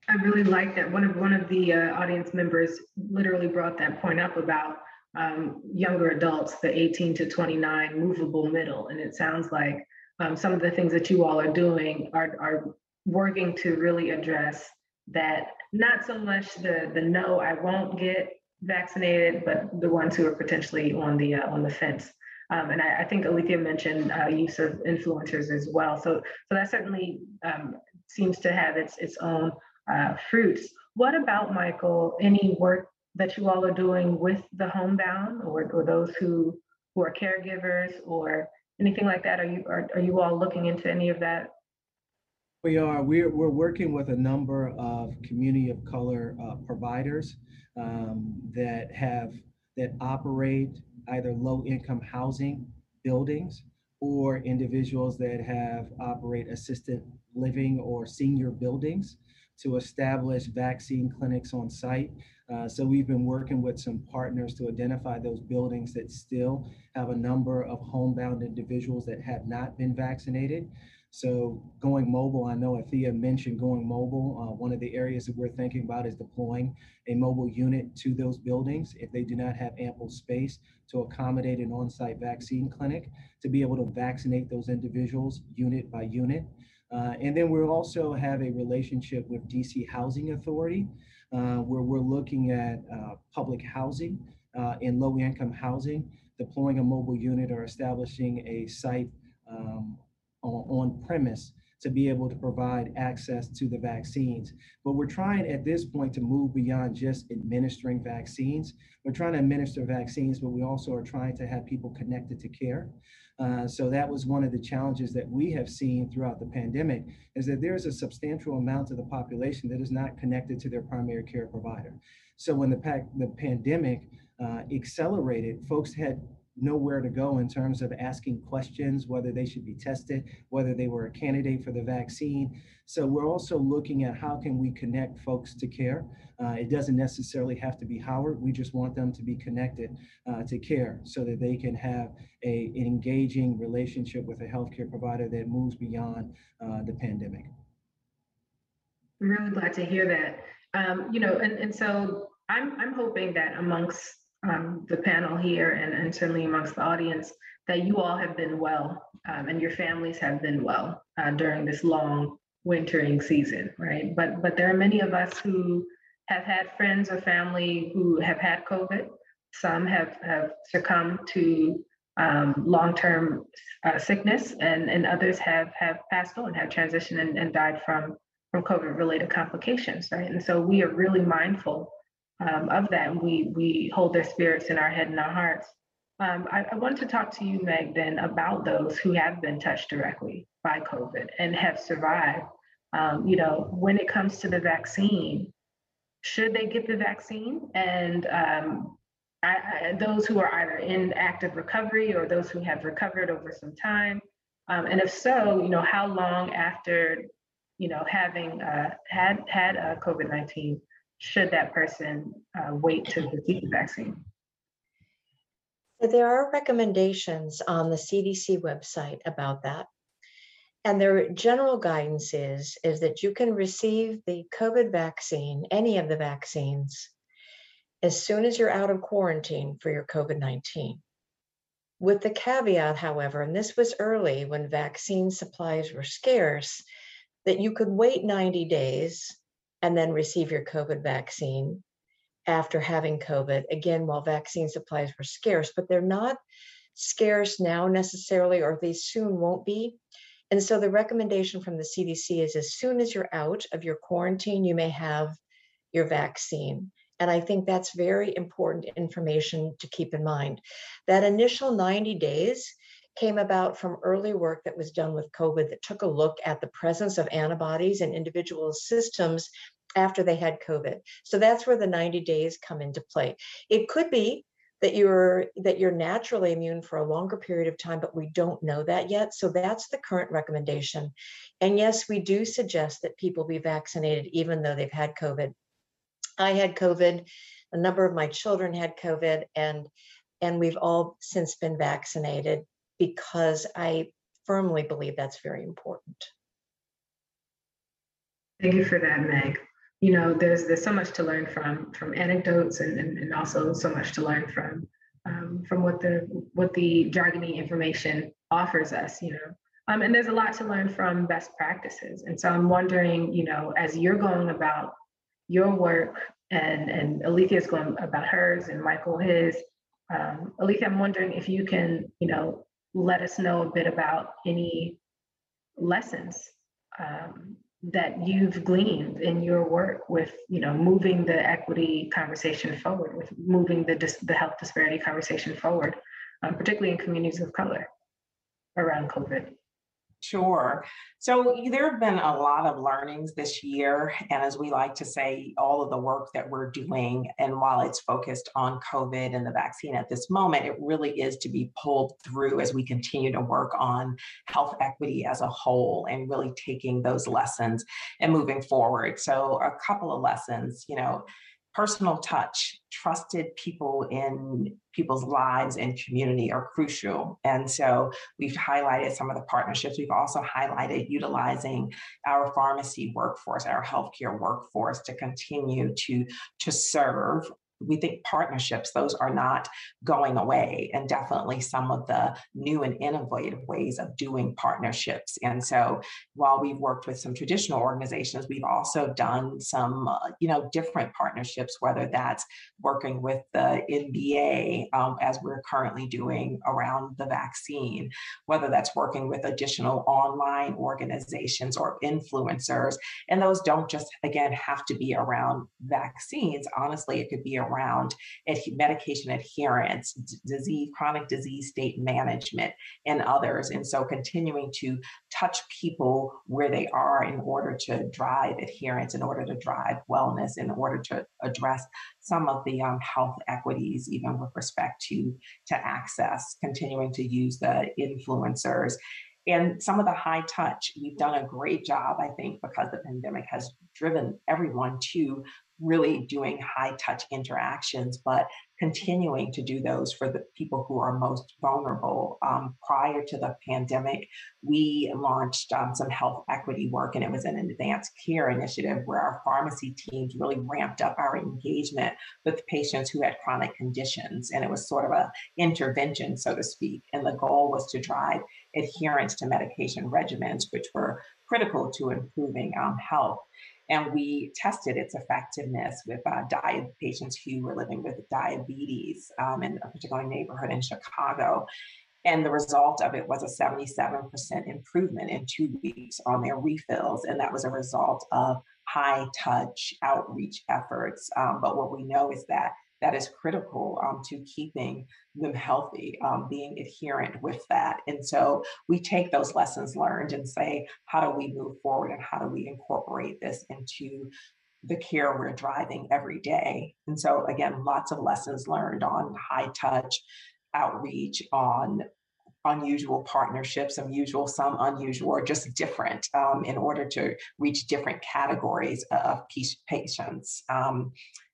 I really like that. One of one of the uh, audience members literally brought that point up about um, younger adults, the 18 to 29 movable middle, and it sounds like um, some of the things that you all are doing are are working to really address that not so much the the no i won't get vaccinated but the ones who are potentially on the uh, on the fence. Um, and I, I, think Alethea mentioned uh, use of influencers as well. So so that certainly um, seems to have its its own uh, fruits. What about michael any work that you all are doing with the homebound or, or those who who are caregivers or anything like that? Are you are, are you all looking into any of that we are. We're, we're working with a number of community of color uh, providers um, that have that operate either low income housing buildings or individuals that have operate assisted living or senior buildings to establish vaccine clinics on site. Uh, so we've been working with some partners to identify those buildings that still have a number of homebound individuals that have not been vaccinated. So going mobile, I know Athea mentioned going mobile. Uh, one of the areas that we're thinking about is deploying a mobile unit to those buildings if they do not have ample space to accommodate an on-site vaccine clinic to be able to vaccinate those individuals unit by unit. Uh, and then we'll also have a relationship with DC Housing Authority uh, where we're looking at uh, public housing uh, in low income housing, deploying a mobile unit or establishing a site um, on premise to be able to provide access to the vaccines. But we're trying at this point to move beyond just administering vaccines. We're trying to administer vaccines, but we also are trying to have people connected to care. Uh, so that was one of the challenges that we have seen throughout the pandemic is that there's a substantial amount of the population that is not connected to their primary care provider. So when the, the pandemic uh, accelerated, folks had know where to go in terms of asking questions, whether they should be tested, whether they were a candidate for the vaccine. So we're also looking at how can we connect folks to care. Uh, it doesn't necessarily have to be Howard. We just want them to be connected uh, to care so that they can have a, an engaging relationship with a healthcare provider that moves beyond uh, the pandemic. I'm really glad to hear that. Um, you know, and, and so I'm, I'm hoping that amongst um, the panel here and, and certainly amongst the audience that you all have been well um, and your families have been well uh, during this long wintering season, right? But but there are many of us who have had friends or family who have had COVID. Some have have succumbed to um, long-term uh, sickness, and and others have have passed on, have transitioned and, and died from from COVID-related complications, right? And so we are really mindful um, of that. We, we hold their spirits in our head and our hearts. Um, I, I want to talk to you, Meg, then about those who have been touched directly by COVID and have survived. Um, you know, when it comes to the vaccine, should they get the vaccine? And um, I, I, those who are either in active recovery or those who have recovered over some time. Um, and if so, you know, how long after, you know, having uh, had had uh, COVID nineteen should that person uh, wait to receive the vaccine? There are recommendations on the CDC website about that. And their general guidance is, is that you can receive the COVID vaccine, any of the vaccines, as soon as you're out of quarantine for your COVID 19. With the caveat, however, and this was early when vaccine supplies were scarce, that you could wait 90 days and then receive your COVID vaccine after having COVID, again, while vaccine supplies were scarce, but they're not scarce now necessarily, or they soon won't be. And so the recommendation from the CDC is as soon as you're out of your quarantine, you may have your vaccine. And I think that's very important information to keep in mind. That initial 90 days came about from early work that was done with COVID that took a look at the presence of antibodies in individual systems after they had COVID. So that's where the 90 days come into play. It could be that you're that you're naturally immune for a longer period of time but we don't know that yet so that's the current recommendation and yes we do suggest that people be vaccinated even though they've had covid i had covid a number of my children had covid and and we've all since been vaccinated because I firmly believe that's very important. Thank you for that, Meg. You know, there's there's so much to learn from from anecdotes and, and, and also so much to learn from um, from what the what the jargony information offers us, you know. Um, and there's a lot to learn from best practices. And so I'm wondering, you know, as you're going about your work and and Alethea is going about hers and Michael his, um, Alethea, I'm wondering if you can, you know, let us know a bit about any lessons um, that you've gleaned in your work with you know moving the equity conversation forward with moving the, dis- the health disparity conversation forward um, particularly in communities of color around covid Sure. So there have been a lot of learnings this year. And as we like to say, all of the work that we're doing, and while it's focused on COVID and the vaccine at this moment, it really is to be pulled through as we continue to work on health equity as a whole and really taking those lessons and moving forward. So, a couple of lessons, you know personal touch, trusted people in people's lives and community are crucial. And so we've highlighted some of the partnerships. We've also highlighted utilizing our pharmacy workforce, our healthcare workforce to continue to, to serve we think partnerships, those are not going away, and definitely some of the new and innovative ways of doing partnerships. And so while we've worked with some traditional organizations, we've also done some, uh, you know, different partnerships, whether that's working with the NBA, um, as we're currently doing around the vaccine, whether that's working with additional online organizations or influencers. And those don't just, again, have to be around vaccines. Honestly, it could be around around medication adherence, disease, chronic disease state management, and others. And so continuing to touch people where they are in order to drive adherence, in order to drive wellness, in order to address some of the um, health equities, even with respect to, to access, continuing to use the influencers and some of the high touch, we've done a great job, I think, because the pandemic has driven everyone to really doing high touch interactions, but continuing to do those for the people who are most vulnerable. Um, prior to the pandemic, we launched um, some health equity work, and it was an advanced care initiative where our pharmacy teams really ramped up our engagement with patients who had chronic conditions. And it was sort of a intervention, so to speak. And the goal was to drive adherence to medication regimens, which were critical to improving um, health. And we tested its effectiveness with uh, patients who were living with diabetes um, in a particular neighborhood in Chicago. And the result of it was a 77% improvement in two weeks on their refills. And that was a result of high touch outreach efforts. Um, but what we know is that that is critical um, to keeping them healthy, um, being adherent with that. And so we take those lessons learned and say, how do we move forward and how do we incorporate this into the care we're driving every day? And so, again, lots of lessons learned on high touch outreach, on unusual partnerships, some usual, some unusual, or just different um, in order to reach different categories of patients. Um,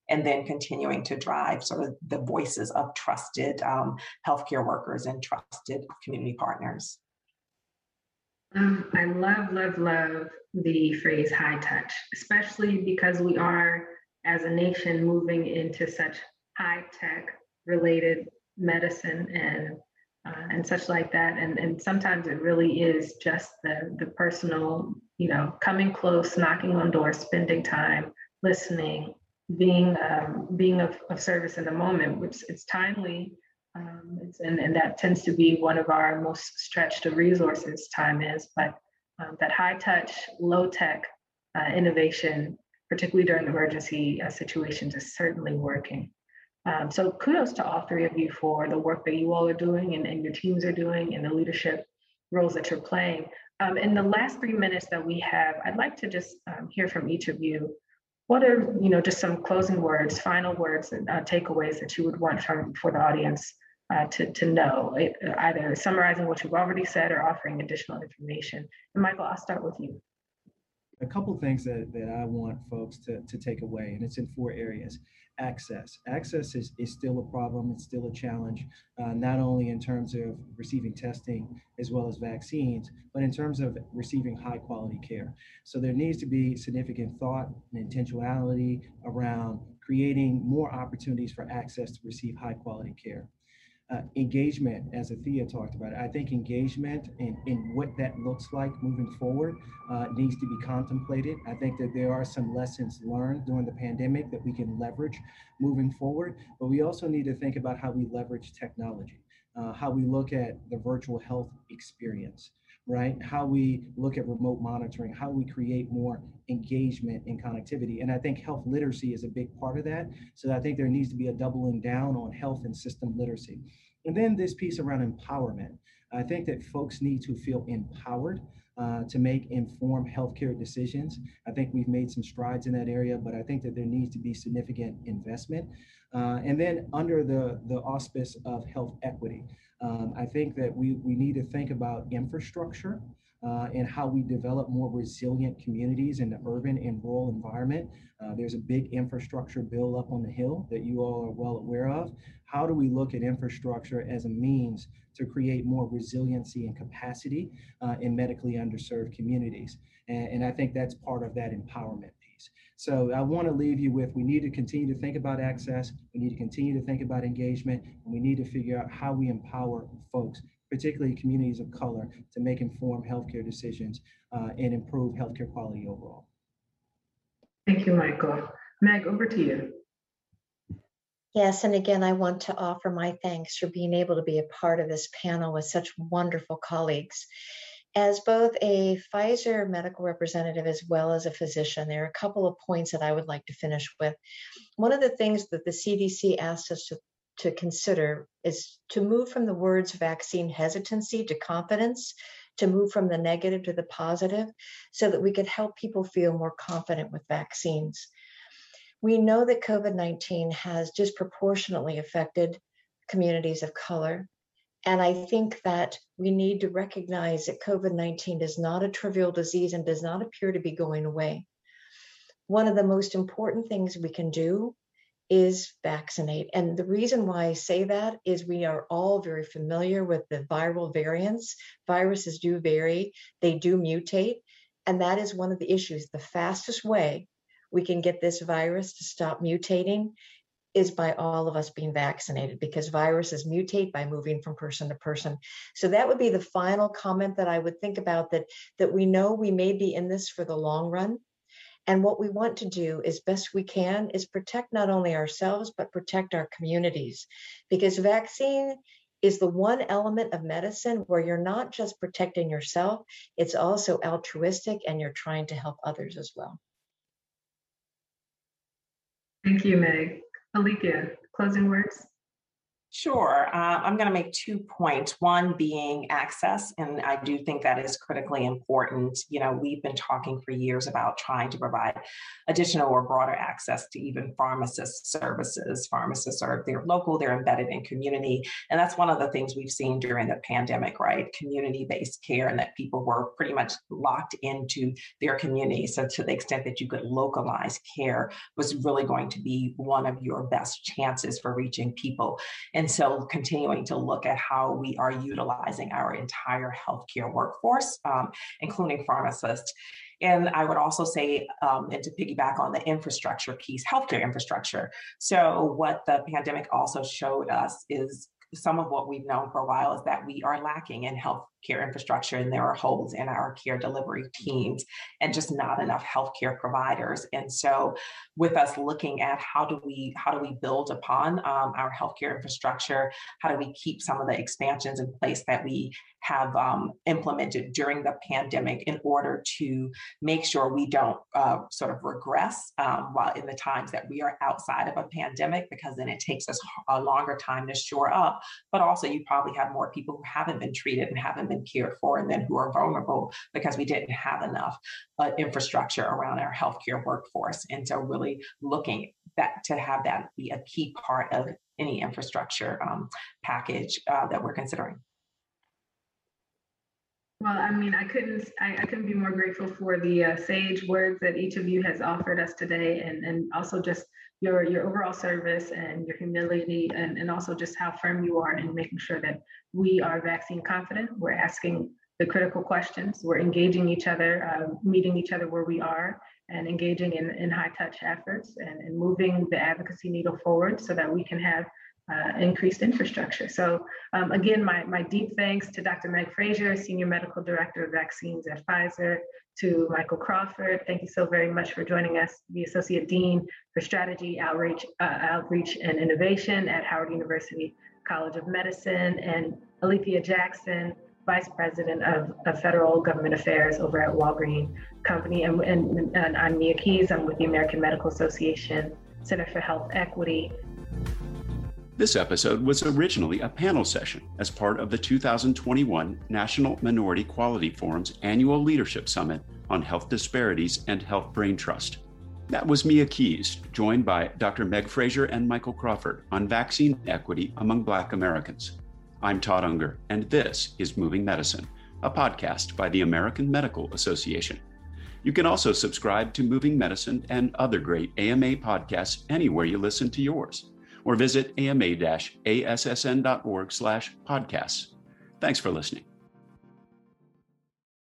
and then continuing to drive sort of the voices of trusted um, healthcare workers and trusted community partners. Um, I love, love, love the phrase high touch, especially because we are, as a nation, moving into such high tech related medicine and uh, and such like that. And, and sometimes it really is just the, the personal, you know, coming close, knocking on doors, spending time, listening, being um, being of, of service in the moment, which it's timely, um, it's, and, and that tends to be one of our most stretched resources. Time is, but um, that high touch, low tech uh, innovation, particularly during emergency uh, situations, is certainly working. Um, so kudos to all three of you for the work that you all are doing and, and your teams are doing and the leadership roles that you're playing. Um, in the last three minutes that we have, I'd like to just um, hear from each of you what are you know just some closing words final words and uh, takeaways that you would want from for the audience uh, to, to know it, either summarizing what you've already said or offering additional information? And michael i'll start with you. A couple things that, that i want folks to, to take away and it's in four areas access. Access is, is still a problem, it's still a challenge, uh, not only in terms of receiving testing as well as vaccines, but in terms of receiving high quality care. So there needs to be significant thought and intentionality around creating more opportunities for access to receive high quality care uh, engagement, as Athea talked about, I think engagement and, in what that looks like moving forward uh, needs to be contemplated. I think that there are some lessons learned during the pandemic that we can leverage moving forward, but we also need to think about how we leverage technology, uh, how we look at the virtual health experience right? How we look at remote monitoring, how we create more engagement and connectivity. And I think health literacy is a big part of that. So I think there needs to be a doubling down on health and system literacy. And then this piece around empowerment. I think that folks need to feel empowered uh, to make informed healthcare decisions. I think we've made some strides in that area, but I think that there needs to be significant investment. Uh, and then under the, the auspice of health equity, um, I think that we, we need to think about infrastructure uh, and how we develop more resilient communities in the urban and rural environment. Uh, there's a big infrastructure bill up on the Hill that you all are well aware of. How do we look at infrastructure as a means to create more resiliency and capacity uh, in medically underserved communities? And, and I think that's part of that empowerment so I want to leave you with we need to continue to think about access, we need to continue to think about engagement, and we need to figure out how we empower folks, particularly communities of color, to make informed healthcare decisions uh, and improve healthcare quality overall. Thank you, Michael. Meg, over to you. Yes, and again, I want to offer my thanks for being able to be a part of this panel with such wonderful colleagues. As both a Pfizer medical representative as well as a physician, there are a couple of points that I would like to finish with. One of the things that the CDC asked us to, to consider is to move from the words vaccine hesitancy to confidence, to move from the negative to the positive, so that we could help people feel more confident with vaccines. We know that COVID 19 has disproportionately affected communities of color, and I think that we need to recognize that COVID 19 is not a trivial disease and does not appear to be going away. One of the most important things we can do is vaccinate. And the reason why I say that is we are all very familiar with the viral variants. Viruses do vary, they do mutate. And that is one of the issues. The fastest way we can get this virus to stop mutating is by all of us being vaccinated because viruses mutate by moving from person to person. So that would be the final comment that I would think about that that we know we may be in this for the long run. And what we want to do as best we can is protect not only ourselves, but protect our communities. Because vaccine is the one element of medicine where you're not just protecting yourself, it's also altruistic and you're trying to help others as well. Thank you, Meg. Alethea, closing words? Sure. Uh, I'm going to make two points. One being access, and I do think that is critically important. You know, we've been talking for years about trying to provide additional or broader access to even pharmacist services. Pharmacists are they're local, they're embedded in community, and that's one of the things we've seen during the pandemic, right? Community-based care, and that people were pretty much locked into their community. So, to the extent that you could localize care, was really going to be one of your best chances for reaching people. And so continuing to look at how we are utilizing our entire healthcare workforce, um, including pharmacists. And I would also say, um, and to piggyback on the infrastructure piece, healthcare infrastructure. So, what the pandemic also showed us is some of what we've known for a while is that we are lacking in healthcare infrastructure and there are holes in our care delivery teams and just not enough healthcare providers. And so with us looking at how do we how do we build upon um, our healthcare infrastructure, how do we keep some of the expansions in place that we have um, implemented during the pandemic in order to make sure we don't uh, sort of regress um, while in the times that we are outside of a pandemic, because then it takes us a longer time to shore up. But also, you probably have more people who haven't been treated and haven't been cared for, and then who are vulnerable because we didn't have enough uh, infrastructure around our healthcare workforce. And so, really looking that to have that be a key part of any infrastructure um, package uh, that we're considering. Well, I mean, I couldn't, I, I couldn't be more grateful for the uh, sage words that each of you has offered us today, and and also just your your overall service and your humility, and and also just how firm you are in making sure that we are vaccine confident. We're asking the critical questions. We're engaging each other, uh, meeting each other where we are, and engaging in, in high touch efforts and, and moving the advocacy needle forward so that we can have uh, increased infrastructure. So um, again, my, my deep thanks to Dr. Meg Fraser, Senior Medical Director of Vaccines at Pfizer, to Michael Crawford. Thank you so very much for joining us, the Associate Dean for Strategy, Outreach, uh, Outreach and Innovation at Howard University College of Medicine, and Alethea Jackson, Vice President of, of Federal Government Affairs over at Walgreen Company. And, and, and I'm Mia Keys, I'm with the American Medical Association Center for Health Equity. This episode was originally a panel session as part of the 2021 National Minority Quality Forum's annual leadership summit on health disparities and health brain trust. That was Mia Keys, joined by Dr. Meg Fraser and Michael Crawford on vaccine equity among Black Americans. I'm Todd Unger, and this is Moving Medicine, a podcast by the American Medical Association. You can also subscribe to Moving Medicine and other great AMA podcasts anywhere you listen to yours or visit ama-assn.org slash podcasts. Thanks for listening.